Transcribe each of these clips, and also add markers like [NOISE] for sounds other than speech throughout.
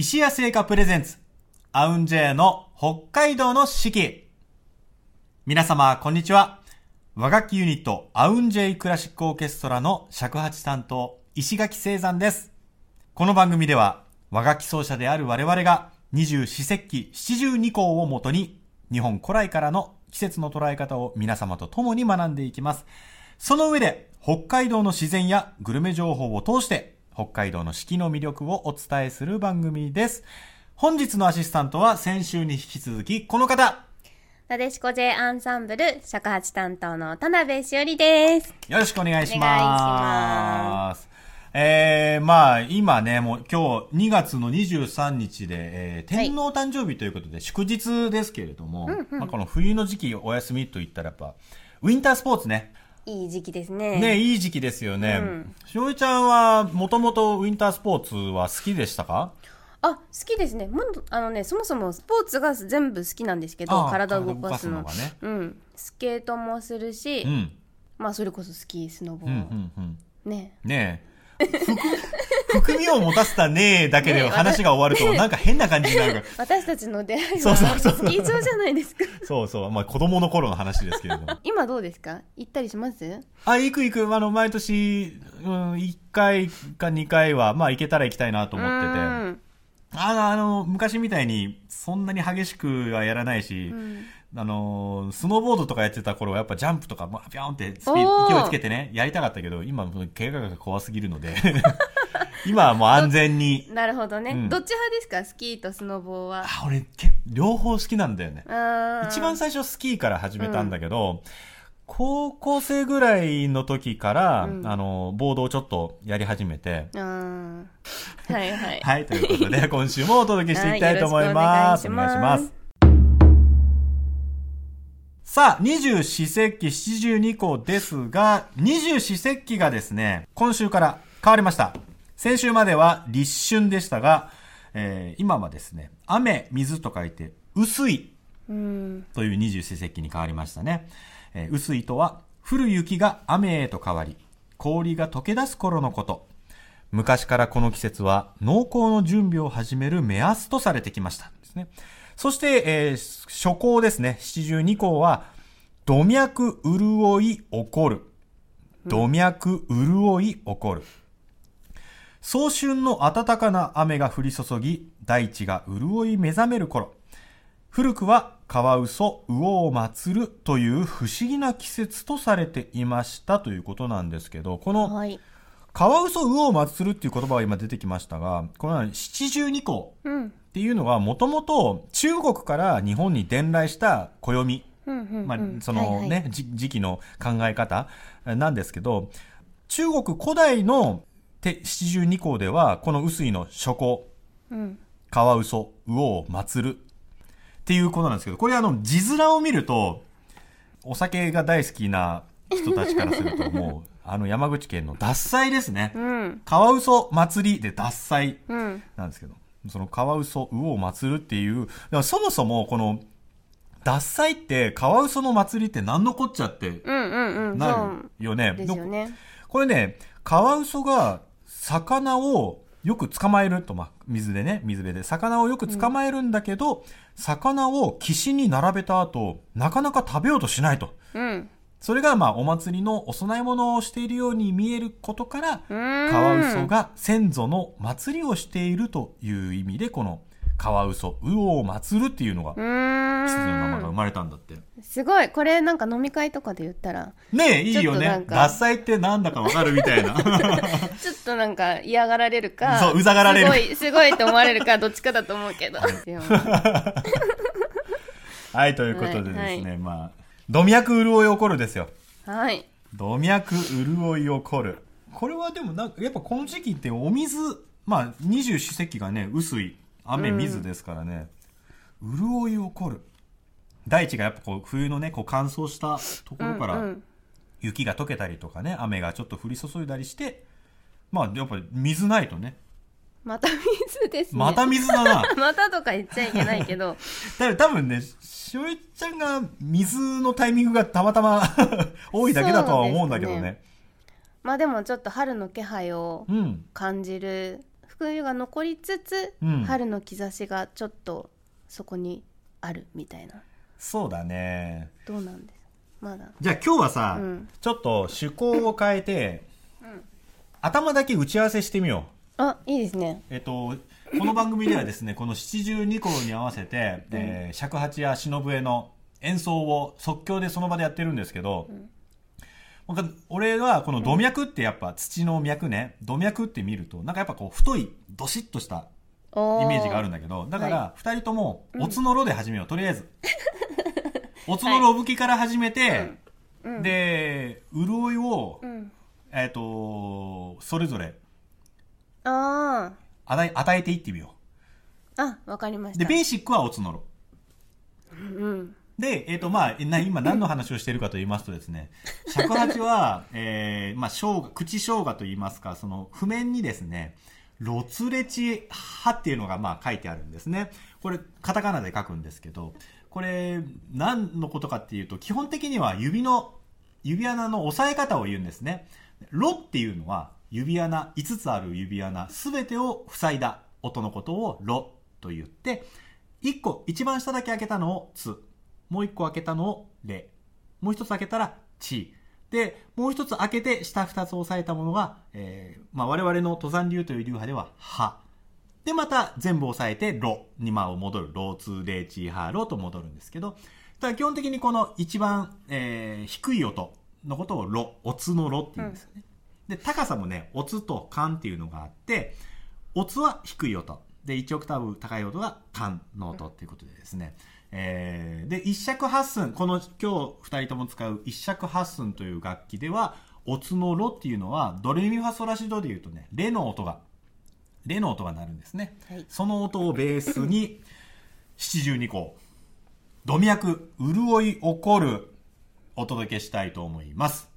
石屋製菓プレゼンツ、アウンジェイの北海道の四季。皆様、こんにちは。和楽器ユニット、アウンジェイクラシックオーケストラの尺八担当、石垣聖山です。この番組では、和楽器奏者である我々が、二十四節気七十二項をもとに、日本古来からの季節の捉え方を皆様と共に学んでいきます。その上で、北海道の自然やグルメ情報を通して、北海道の四季の魅力をお伝えする番組です。本日のアシスタントは先週に引き続き、この方なでしこ J アンサンブル尺八担当の田辺しおりです。よろしくお願いしま。ますえー、まあ、今ね、もう今日2月の23日で、えー天皇誕生日ということで、祝日ですけれども、まあ、この冬の時期お休みといったらやっぱ、ウィンタースポーツね。いい時期ですね。ね、いい時期ですよね。うんしおりちゃんは、もともとウィンタースポーツは好きでしたか？あ、好きですね。もあのね、そもそもスポーツが全部好きなんですけど、体を動かすの。がねうん。スケートもするし、うん。まあそれこそスキー、スノボうん、うー。ん、うん。ね。ねえ。含含みを持たせたねえだけで話が終わると、なんか変な感じになるから。[LAUGHS] 私たちの出会いそうはそうそうスキー場じゃないですか。そうそう。まあ子供の頃の話ですけれども。[LAUGHS] 今どうですか？行ったりします？あ、行く行く。あの、毎年、うん、1回か2回は、まあ行けたら行きたいなと思ってて。うんあの、あの、昔みたいに、そんなに激しくはやらないし、うんあの、スノーボードとかやってた頃はやっぱジャンプとか、まあ、ピョンってスピ勢いつけてね、やりたかったけど、今、怪我が怖すぎるので、[LAUGHS] 今はもう安全に。[LAUGHS] なるほどね、うんどっち派ですか？スキーとスノボーは。あ、俺、け両方好きなんだよね。あー一番最初スキーから始めたんだけど、高校生ぐらいの時から、うんあの、ボードをちょっとやり始めて、あーはいはい。[LAUGHS] はい、ということで、[LAUGHS] 今週もお届けしていきたいと思います。はいお願いしまよろしくお願いしますす。さあ、二十四節気七十二項ですが、二十四節気がですね、今週から変わりました。先週までは立春でしたが、えー今はですね、雨、水と書いて、薄いうん。という二十四節気に変わりましたね。えー薄いとは、降る雪が雨へと変わり、氷が溶け出す頃のこと。昔からこの季節は農耕の準備を始める目安とされてきました。ですね。そして、えー初項ですね。七十二項は、土脈潤い起こる。土脈潤い起こる。早春の暖かな雨が降り注ぎ、大地が潤い目覚める頃。古くはカワウソ、魚を祀るという不思議な季節とされていましたということなんですけど、このはい。カワウソ、魚を祀るっていう言葉は今出てきましたが、この七十二項うん。っていうのはもともと中国から日本に伝来した暦、うんうんうんまあ、そのね、はいはいじ時期の考え方なんですけど、中国古代のて七十二項では、この薄いの初項、うん。カワウソ、魚を祀るっていうことなんですけど、これあの、字面を見ると、お酒が大好きな人たちからすると、もう、[LAUGHS] あの山口県の獺祭ですね。うん。カワウソ祭りで獺祭うん。なんですけど、そのカワウソ、魚を祀るっていう、そもそもこの、獺祭って、カワウソの祭りって何のこっちゃってうんうんうん。なるよね。そうですよね。これね、カワウソが魚をよく捕まえると、まあ、水でね、水辺で。魚をよく捕まえるんだけど、魚を岸に並べた後、なかなか食べようとしないと。うん。それが、まあ、お祭りのお供え物をしているように見えることから、カワウソが先祖の祭りをしているという意味で、このカワウソ、魚を祭るっていうのが、う季節の名前が生。まれたんだって。すごい。これなんか飲み会とかで言ったら、ねえ、いいよねちょっとなん。か獺祭ってなんだかわかるみたいな。[LAUGHS] ちょっとなんか嫌がられるか。そううざがられるすごい、すごいと思われるか、どっちかだと思うけど。はい、[LAUGHS] ということでですね、はいまあ、土脈潤い起こるですよ。はい。土脈潤い起こる。これはでもなんか、やっぱこの時期ってお水、まあ、二十四節気がね、薄い、雨、水ですからね、潤い起こる。大地がやっぱこう、冬のね、こう乾燥したところから、うんうん雪が溶けたりとかね、雨がちょっと降り注いだりして、まあ、やっぱり水ないとね、また水ですね。また水だな。[LAUGHS] またとか言っちゃいけないけど。[LAUGHS] 多分多分ね、しおりちゃんが水のタイミングがたまたま [LAUGHS] 多いだけだとは思うんだけどね。まあでもちょっと春の気配をうん。感じる冬が残りつつ、うん。春の兆しがちょっとそこにあるみたいな。そうだね。どうなんですまだ。じゃあ今日はさ、うん。ちょっと趣向を変えて、頭だけ打ち合わせしてみよう。あいいですね。えっと、この番組ではですね、この七十二候に合わせて、えー尺八や忍笛の演奏を即興でその場でやってるんですけど、僕は俺はこの土脈ってやっぱ土の脈ね、土脈って見ると、なんかやっぱこう太い、どしっとしたイイメージがあるんだけど、だからは二人とも、おつのろで始めよう、とりあえず。[LAUGHS] おつのろ吹きから始めて、うん。で、潤いをう、ん。えっと、それぞれあ与え与えていってみよああわかりまう。で、した。ベーシックはおつのろ。うんで、えっ、と、まあ、今何の話をしているかと言いますとですね、尺八は、[LAUGHS] えー、まあ、生姜、口生姜と言いますか、その、譜面にですね、ロツレチハっていうのが、まあ、書いてあるんですね。これ、カタカナで書くんですけど、これ、何のことかっていうと、基本的には指の、指穴の押さえ方を言うんですね。ロっていうのは、指穴、5つある指穴、すべてを塞いだ音のことをロと言って、1個、一番下だけ開けたのをツ。もう1個開けたのをレ。もう1つ開けたらチ。で、もう1つ開けて下2つ押さえたものが、えーまあ、我々の登山流という流派ではハ。で、また全部押さえてロにまあ戻る。ローツ、レーチ、ハ、ロと戻るんですけど、ただ基本的にこの一番、えー低い音のことをロ、オツのロって言うんですよね。で、高さもね、オツとカンっていうのがあって、オツは低い音。で、1オクターブ高い音がカンの音っていうことでですね。えーで、一尺八寸、この今日二人とも使う一尺八寸という楽器では、オツのロっていうのは、ドレミファソラシドで言うとね、レの音が、レの音が鳴るんですね。はいその音をベースに、七十二項、土脈、潤い起こる、お届けしたいと思います。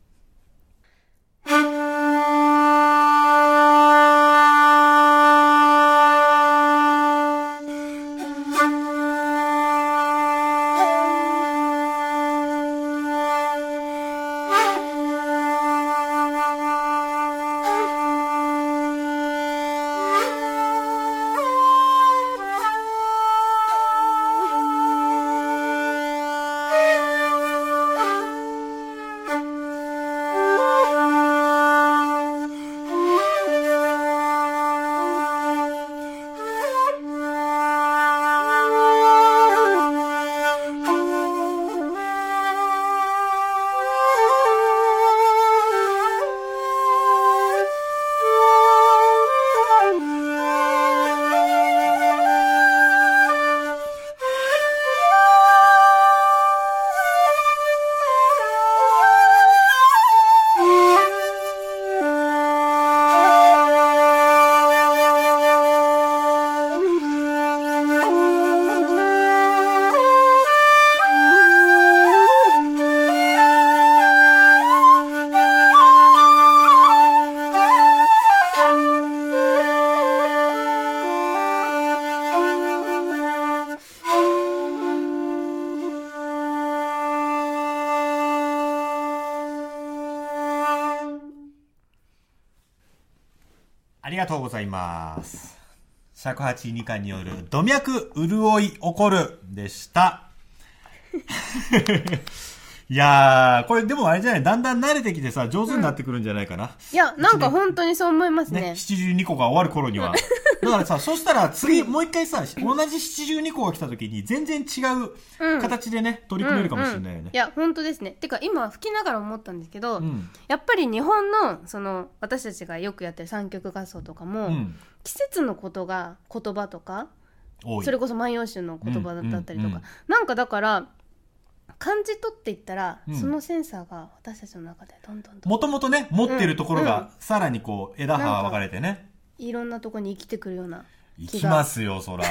がとうございます。尺八二課による土脈潤い起こるでした。[LAUGHS] いやー、これでもあれじゃない？だんだん慣れてきてさ、上手になってくるんじゃないかな。いやなんか本当にそう思いますねね、72個が終わる頃には。だからさ、そしたら次、もう一回さ、同じ72個が来た時に全然違う形でね、取り組めるかもしれないよねうんうんい。や本当ですねてか今吹きながら思ったんですけど、うん。やっぱり日本のその私たちがよくやってる三曲合奏とかも、うん。季節のことが言葉とか。それこそ万葉集の言葉だったりとか、うんうんうんなんかだから感じ取っていったら、うんそのセンサーが私たちの中でどんどんもともとね、持ってるところうんが、さらにこう、枝葉が分かれてね。いろんなとこに生きてくるような行きますよ、そら。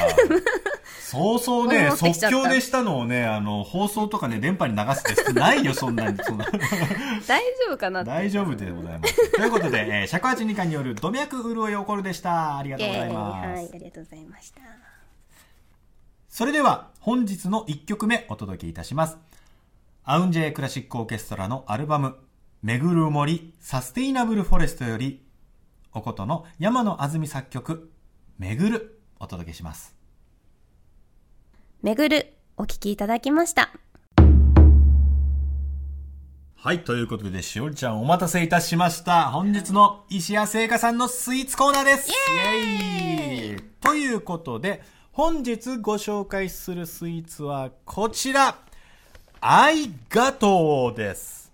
そうそうね、[LAUGHS] 即興でしたのをね、あの、放送とかね、電波に流すってないよ、そんなに。そんな [LAUGHS] 大丈夫かな大丈夫でございます。ということで、えー、尺八二課による土脈潤い起こるでした。ありがとうございます。はいありがとうございましたそれでは本日の1曲目お届けいたします。アウンジェイクラシックオーケストラのアルバム、めぐる森サステイナブルフォレストより、おことの山野あずみ作曲、めぐるお届けします。めぐる、お聞きいただきました。はい、ということで、しおりちゃんお待たせいたしました。本日の石谷製菓さんのスイーツコーナーです。イエーイということで、本日ご紹介するスイーツはこちら。アイガトーです。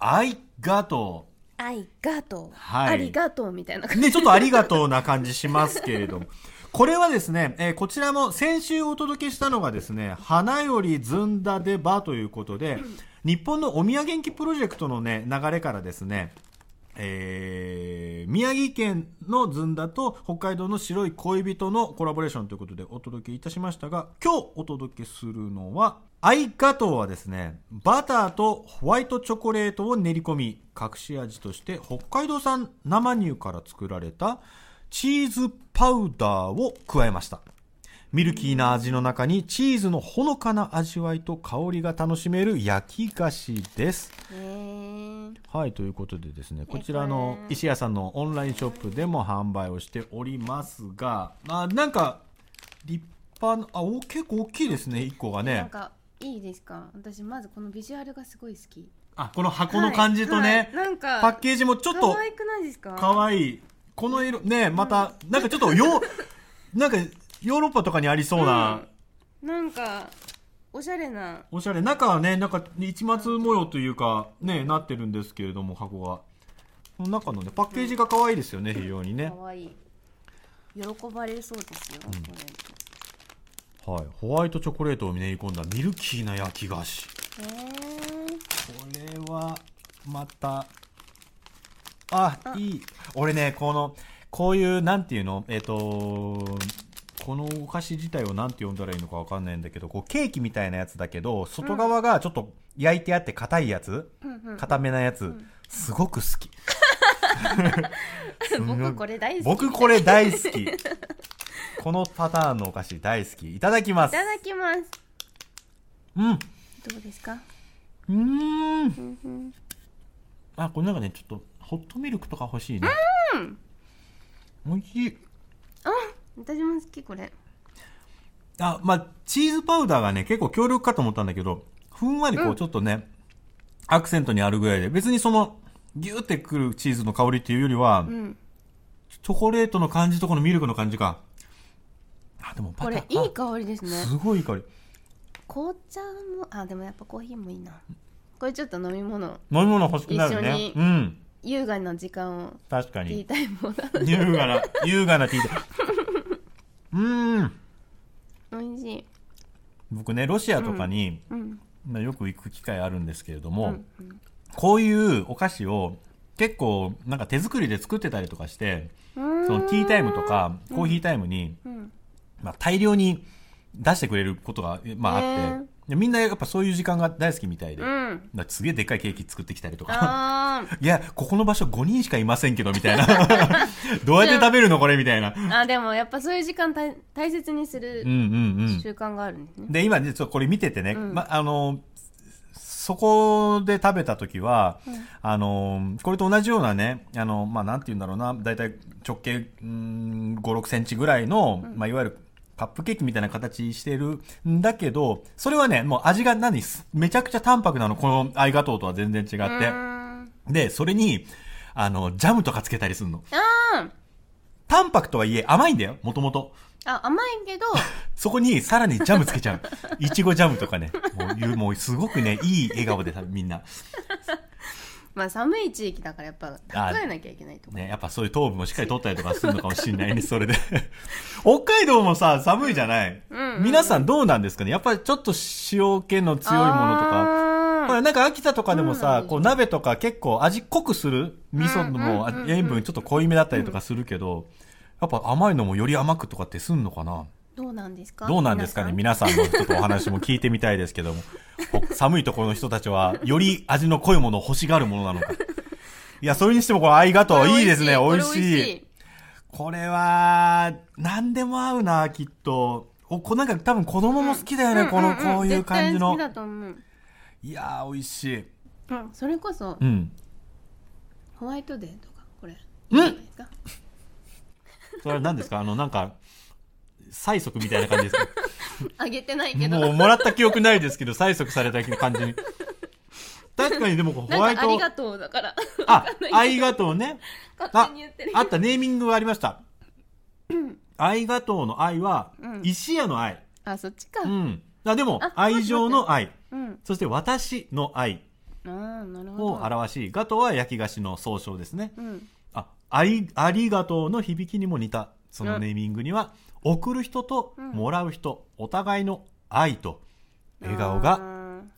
アイガトー。あいがとう。はいありがとうみたいな感じ。ね、ちょっとありがとうな感じしますけれども。[LAUGHS] これはですね、えーこちらも先週お届けしたのがですね、花よりずんだでばということで、日本のお土産元気プロジェクトのね、流れからですね、えー宮城県のずんだと北海道の白い恋人のコラボレーションということでお届けいたしましたが、今日お届けするのは、アイガトーはですね、バターとホワイトチョコレートを練り込み、隠し味として北海道産生乳から作られたチーズパウダーを加えました。ミルキーな味の中にチーズのほのかな味わいと香りが楽しめる焼き菓子です。はい、ということでですね、こちらの石屋さんのオンラインショップでも販売をしておりますが、あなんか、立派な、あ、お結構大きいですね、1個がね。なんか、いいですか？私まずこのビジュアルがすごい好き。あ、この箱の感じとね、はいはいなんか、パッケージもちょっと可愛くないですか？可愛い。この色、ね、また、なんかちょっとよ、なんか、ヨーロッパとかにありそうな、なんか、おしゃれな。おしゃれ。中はね、なんか一末模様というか、ね、なってるんですけれども、箱が。この中のね、パッケージが可愛いですよね、非常にね。可愛い喜ばれそうですよ、これ。はい。ホワイトチョコレートを練り込んだミルキーな焼き菓子。へーこれは、また、あ、いい。俺ね、この、こういう、なんていうの？えっ、と、このお菓子自体をなんて呼んだらいいのかわかんないんだけど、こうケーキみたいなやつだけど、外側がちょっと焼いてあって硬いやつ、硬めなやつ、すごく好き。[LAUGHS] 僕これ大好き。僕これ大好き。このパターンのお菓子大好き。いただきます。いただきます。うん。どうですか？うーん。あ、これなんかね、ちょっと、ホットミルクとか欲しいね。美味しい。私も好き、これ。あ、まあ、チーズパウダーがね、結構強力かと思ったんだけど、ふんわりこう、ちょっとね、アクセントにあるぐらいで、別にその、ギューってくるチーズの香りっていうよりは、うん。チョコレートの感じとこのミルクの感じか。あ、でもバこれいい香りですね。すごいいい香り。紅茶も、あ、でもやっぱコーヒーもいいな。これちょっと飲み物。飲み物欲しくなるね一緒に。うん。優雅な時間を確かに。ティータイムを優雅な、優雅なティータイム。うーん。む。美味しい。僕ね、ロシアとかに、うん。まあ、よく行く機会あるんですけれども、うんこういうお菓子を結構なんか手作りで作ってたりとかして、うん。そのティータイムとかコーヒータイムに、うん。まあ、大量に出してくれることが、まあ、あへっーてでみんなやっぱそういう時間が大好きみたいで、うん。らすげえでっかいケーキ作ってきたりとか。あ [LAUGHS] いやここの場所5人しかいませんけどみたいな。[LAUGHS] どうやって食べるのこれみたいな。ーあ、でもやっぱそういう時間大大切にするうんうんうん。習慣があるんですね。で、今ね、ちょっとこれ見ててね、うん。ま、あの、そこで食べた時は、あの、これと同じようなね、あの、まあ、なんて言うんだろうな、だいたい直径、うん、5、6センチぐらいの、まあ、いわゆる、カップケーキみたいな形してるんだけど、それはね、もう味が何めちゃくちゃ淡白なの、このアイガトーとは全然違って。で、それに、あの、ジャムとかつけたりするの。淡白とはいえ甘いんだよ、もともと。あ、甘いけど、[LAUGHS] そこにさらにジャムつけちゃう。いちごジャムとかね。もういう、もうすごくね、いい笑顔でさ、みんな。まあ寒い地域だからやっぱ蓄えなきゃいけないとか。ね、やっぱそういう糖分もしっかり取ったりとかするのかもしれないね、[LAUGHS] それで。北海道もさ、寒いじゃない、うん。うん皆さんどうなんですかね？やっぱりちょっと塩気の強いものとか。ほら、あなんか秋田とかでもさ、そうなん。こう鍋とか結構味濃くする味噌も塩分ちょっと濃いめだったりとかするけど、やっぱ甘いのもより甘くとかってすんのかな？ーどうなんですか？どうなんですかね？皆さんのちょっとお話も聞いてみたいですけども、[LAUGHS] ほ寒いところの人たちは、より味の濃いものを欲しがるものなのか。いや、それにしてもこのアイガトーいいですね。美味しい。い。これは、何でも合うな、きっと。お、こなんか多分子供も好きだよね、この、こういう感じの。いやー、美味しい。うん、それこそ、うん。ホワイトデーとか、これ。うんそれは何ですか？あの、なんか、催促みたいな感じですけ [LAUGHS] あげてないど。けど。もうもらった記憶ないですけど、催促された感じに。[LAUGHS] 確かにでもホワイトあり、がとうだから。あ、ありがとうね。勝手に言ってる。あった、ネーミングがありました。[CLEARS THROAT] ありがとうの愛は、うん石屋の愛。あ、そっちか。ううん。ん。あでもあ、愛情の愛。うん。そして私の愛ああ、なるほど。を表し、ガトは焼き菓子の総称ですね。うん。あ、あり、ありがとうの響きにも似た、そのネーミングには、送る人とうんもらう人、お互いの愛と笑顔が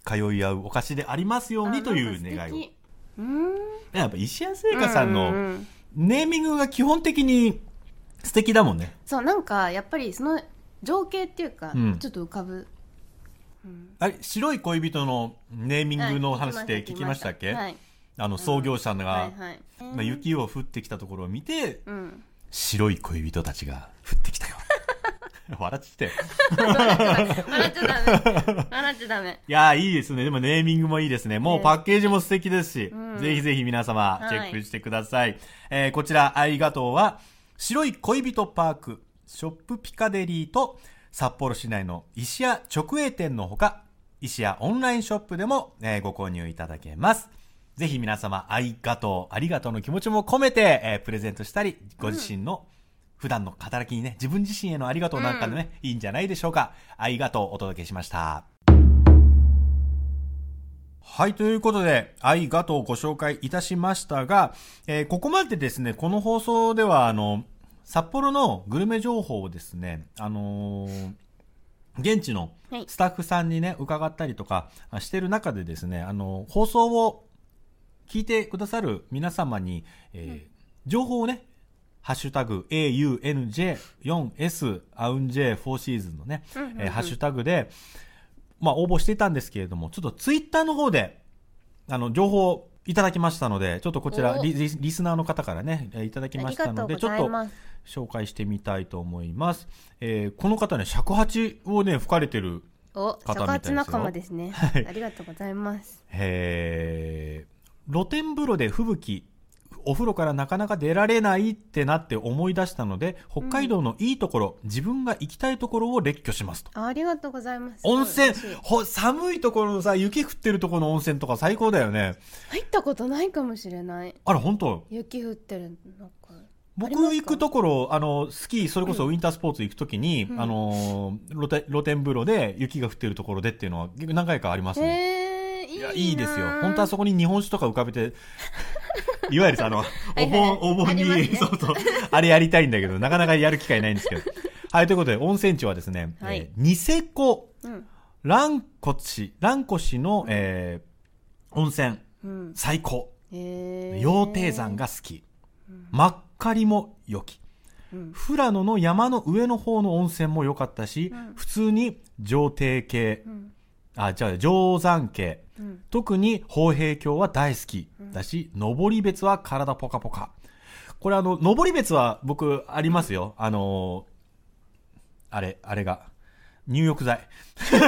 通い合うお菓子でありますようにという願いを。やっぱ石屋製菓さんうのんネーミングが基本的に素敵だもんね。そう、なんか、やっぱりその情景っていうか、うんちょっと浮かぶ。うんあれ、白い恋人のネーミングの話ってはい聞きましたっけ、はい。あの、創業者が、はいはい。まあ、雪を降ってきたところを見て、うん。白い恋人たちが降ってきたよ。[LAUGHS] 笑っちゃったよ。笑っちゃダメ。笑っちゃダメ。いやー、いいですね。でもネーミングもいいですね。もうパッケージも素敵ですし、うんぜひぜひ皆様はいチェックしてください。えーこちら、ありがとうは、白い恋人パーク、ショップピカデリーと、札幌市内の石屋直営店のほか、石屋オンラインショップでも、えーご購入いただけます。ぜひ皆様、ありがとう、ありがとうの気持ちも込めて、えープレゼントしたり、ご自身の普段の働きにね、自分自身へのありがとうなんかでね、いいんじゃないでしょうか。ありがとうお届けしました。はい、ということで、愛がとうご紹介いたしましたが、えーここまでですね、この放送では、あの、札幌のグルメ情報をですね、あのー現地のはいスタッフさんにね、伺ったりとかあしてる中でですね、あの、放送を聞いてくださる皆様に、えー情報をね、ハッシュタグ AUNJ4S アウン J4 シーズンのね、うんうんうんえーハッシュタグで、まあ、応募していたんですけれども、ちょっとツイッターの方で、あの、情報をいただきましたので、ちょっとこちらおリ、リリスナーの方からね、えーいただきましたので、ちょっと紹介してみたいと思います。えーこの方ね、尺八をね、吹かれてる、お、方みたいですよ尺八仲間ですね。はいありがとうございます。えー露天風呂で吹雪、お風呂からなかなか出られないってなって思い出したので、北海道のいいところ、自分が行きたいところを列挙しますと。あありがとうございます。温泉ほ寒いところのさ、雪降ってるところの温泉とか最高だよね。入ったことないかもしれない。あら、本当？雪降ってるなんか。僕行くところ、あの、スキー、それこそウィンタースポーツ行くときに、うんあの、露天露天風呂で雪が降ってるところでっていうのは何回かありますね。へえ、いいないや、いいですよ。本当はそこに日本酒とか浮かべて、いわゆるさ、あの、お盆、お盆に、ねそうそう、あれやりたいんだけど、なかなかやる機会ないんですけど。[LAUGHS] はい、ということで、温泉地はですね、はいえーニセコ、うん。蘭越市、蘭越市の、えー温泉、うん。最高。羊蹄山が好き。真っ赤りも良き。うん。富良野の山の上の方の温泉も良かったし、うん普通に上帝系、うん。あ、じゃあ、定山系、うん。特に宝平峡は大好きだし、登別は体ポカポカ。これあの、登別は僕ありますよ。あのーあれ、あれが、入浴剤。そっ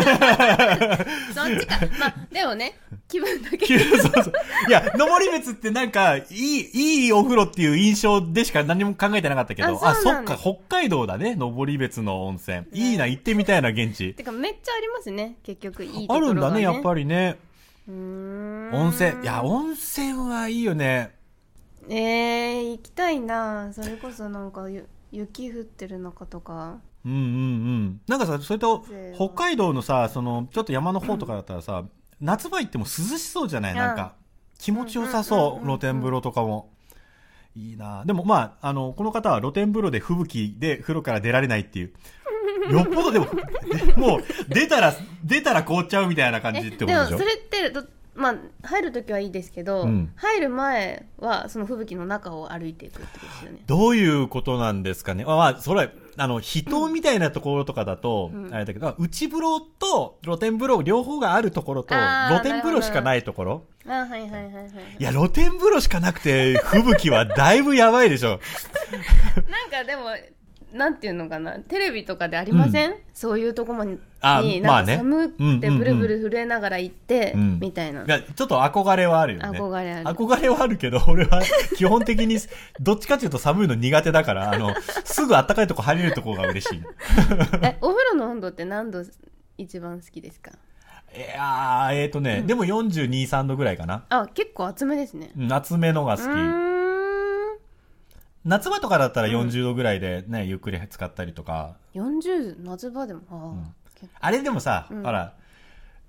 ちか。まあ、でもね、[LAUGHS] 気分だけ。そうそう。いや、登別ってなんか、いい、いいお風呂っていう印象でしか何も考えてなかったけど、ああ、そっか、北海道だね、登別の温泉。いいな、行ってみたいな、現地。てか、めっちゃありますね。結局、いいところが、ね。あるんだね、やっり。ぱりね。温泉。いや、温泉はいいよね。えー、行きたいなそれこそなんかゆ雪降ってる中とかうんうんうん。なんかさ、それと北海道のさ、その、ちょっと山の方とかだったらさ、夏場行っても涼しそうじゃない？なんか、気持ちよさそう、うんうんうんうん露天風呂とかも。いいなでもまあ、あの、この方は露天風呂で吹雪で風呂から出られないっていう。[LAUGHS] よっぽどでも、でもう、出たら、出たら凍っちゃうみたいな感じってことでしょ？でもそれってどまあ入るときはいいですけど、うん入る前はその吹雪の中を歩いていくってことですよねどういうことなんですかね？まあ、まあ、それ、あの、人みたいなところとかだと、うんあれだけど、内風呂と露天風呂両方があるところと、露天風呂しかないところ。あはいはいはいはいはいいや、露天風呂しかなくて、吹雪はだいぶやばいでしょ。[LAUGHS] なんかでもなんていうのかなテレビとかでありません、そういうとこまあね。なんか寒くてうんうんうん。ブルブル震えながら行って、うん。みたいな。いや、ちょっと憧れはあるよね。憧れある。憧れはあるけど、[LAUGHS] 俺は基本的に、どっちかっていうと寒いの苦手だから、あの、すぐ暖かいとこ入れるとこが嬉しい。[LAUGHS] えお風呂の温度って何度一番好きですか？いやー、えーとね、でも42、3度ぐらいかな。あ結構厚めですね。うん夏目のが好き。夏場とかだったら40度ぐらいでね、ゆっくり使ったりとか。40夏場でもああれでもさ、うん。ほら、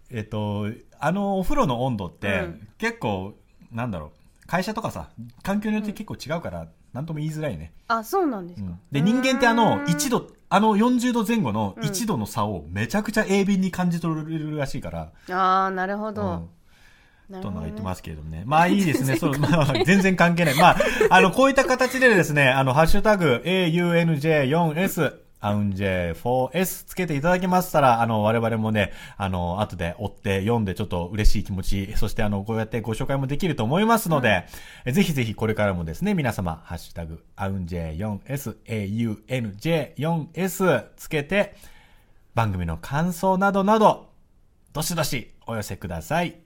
えっ、と、あのお風呂の温度って、うん。結構、なんだろう、会社とかさ、環境によって結構違うから、なんとも言いづらいね。あそうなんですか、で、人間ってあの、うーん。1度、あの40度前後のうん。1度の差をめちゃくちゃ鋭敏に感じ取れるらしいから、ああなるほど、どねとのは言ってますけれどもね。まあいいですね。[LAUGHS] そう、まあ全然関係ない。まあ、あの、こういった形でですね、あの、ハッシュタグ、AUNJ4S、アウンジェ 4S つけていただきましたら、あの、我々もね、あの、後で追って読んでちょっと嬉しい気持ち、そしてあの、こうやってご紹介もできると思いますので、えぜひぜひこれからもですね、皆様、ハッシュタグ、アウンジェ 4S、AUNJ4S つけて、番組の感想などなど、どしどしお寄せください。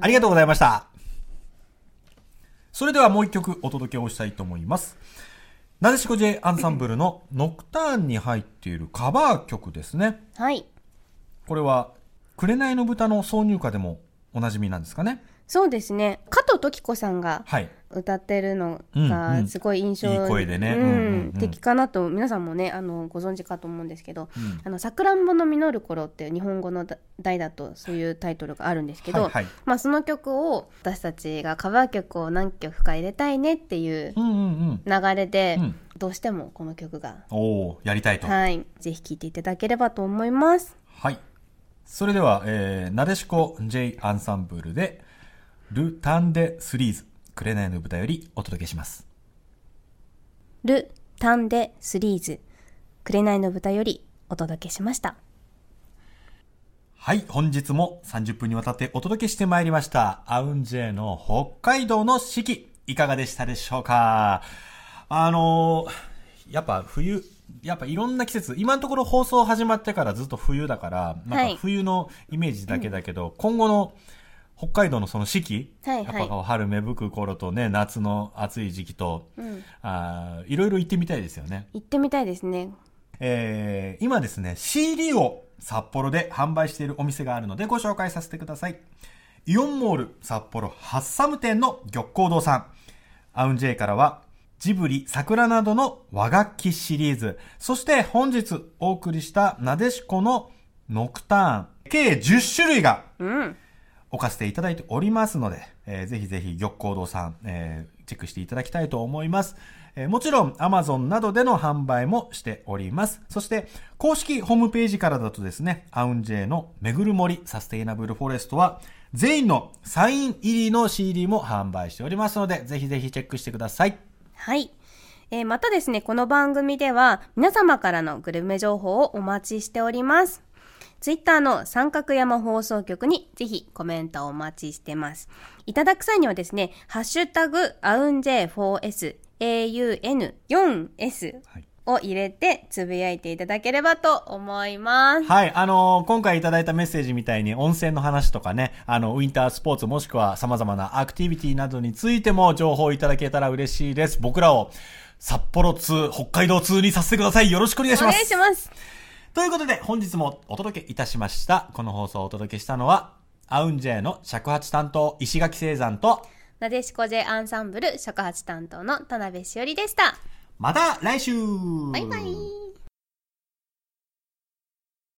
ありがとうございました。それではもう一曲お届けをしたいと思います。なでしこ J アンサンブルのノクターンに入っているカバー曲ですね。はいこれは、紅の豚の挿入歌でもおなじみなんですかね。そうですね加藤登紀子さんがはい。歌ってるのがすごい印象、いい声でねうんうんうんうん的かなと皆さんもねあのご存知かと思うんですけどうん「あのさくらんぼの実る頃」っていう日本語の題だとそういうタイトルがあるんですけど、はいはいまあ、その曲を私たちがカバー曲を何曲か入れたいねっていううんうんうん。流れで、うんどうしてもこの曲が、おー、やりたいと。はい、ぜひ聴いていただければと思います。はい。それでは、えー、なでしこ J アンサンブルで、ル・タンデ・スリーズ、紅の豚よりお届けします。ル・タンデ・スリーズ紅の豚よりお届けしました。はい、本日も30分にわたってお届けしてまいりました。アウンジェイの北海道の四季、いかがでしたでしょうか？あのーやっぱ冬、やっぱいろんな季節、今のところ放送始まってからずっと冬だから、なはいんか冬のイメージだけだけど、今後の北海道のその四季、はいはいやっぱこう春芽吹く頃とね、夏の暑い時期と、うん、あーいろいろ行ってみたいですよね。行ってみたいですね。えー今ですね、CD を札幌で販売しているお店があるのでご紹介させてください。イオンモール札幌ハッサム店の玉光堂さん。アウンジェイからは、ジブリ、桜などの和楽器シリーズ。そして本日お送りしたなでしこのノクターン。計10種類がうん。置かせていただいておりますので、えーぜひぜひ玉光堂さん、えーチェックしていただきたいと思います。えーもちろん Amazon などでの販売もしております。そして公式ホームページからだとですね、アウンジェイのめぐる森サステイナブルフォレストは全員のサイン入りの CD も販売しておりますので、ぜひぜひチェックしてください。はい。えーまたですね、この番組では皆様からのグルメ情報をお待ちしております。ツイッターの三角山放送局にぜひコメントをお待ちしてます。いただく際にはですね、ハッシュタグ、アウンジェ 4S、AUN4S はいを入れてつぶやいていただければと思います。はい、あのー今回いただいたメッセージみたいに温泉の話とかね、あの、ウィンタースポーツもしくは様々なアクティビティなどについても情報いただけたら嬉しいです。僕らを札幌通、北海道通にさせてください。よろしくお願いしおます。願いします。ということで、本日もお届けいたしました。この放送をお届けしたのは、アウンジェイの尺八担当、石垣聖山と、なでしこ J アンサンブル尺八担当の田辺しおりでした。また来週バイバイ。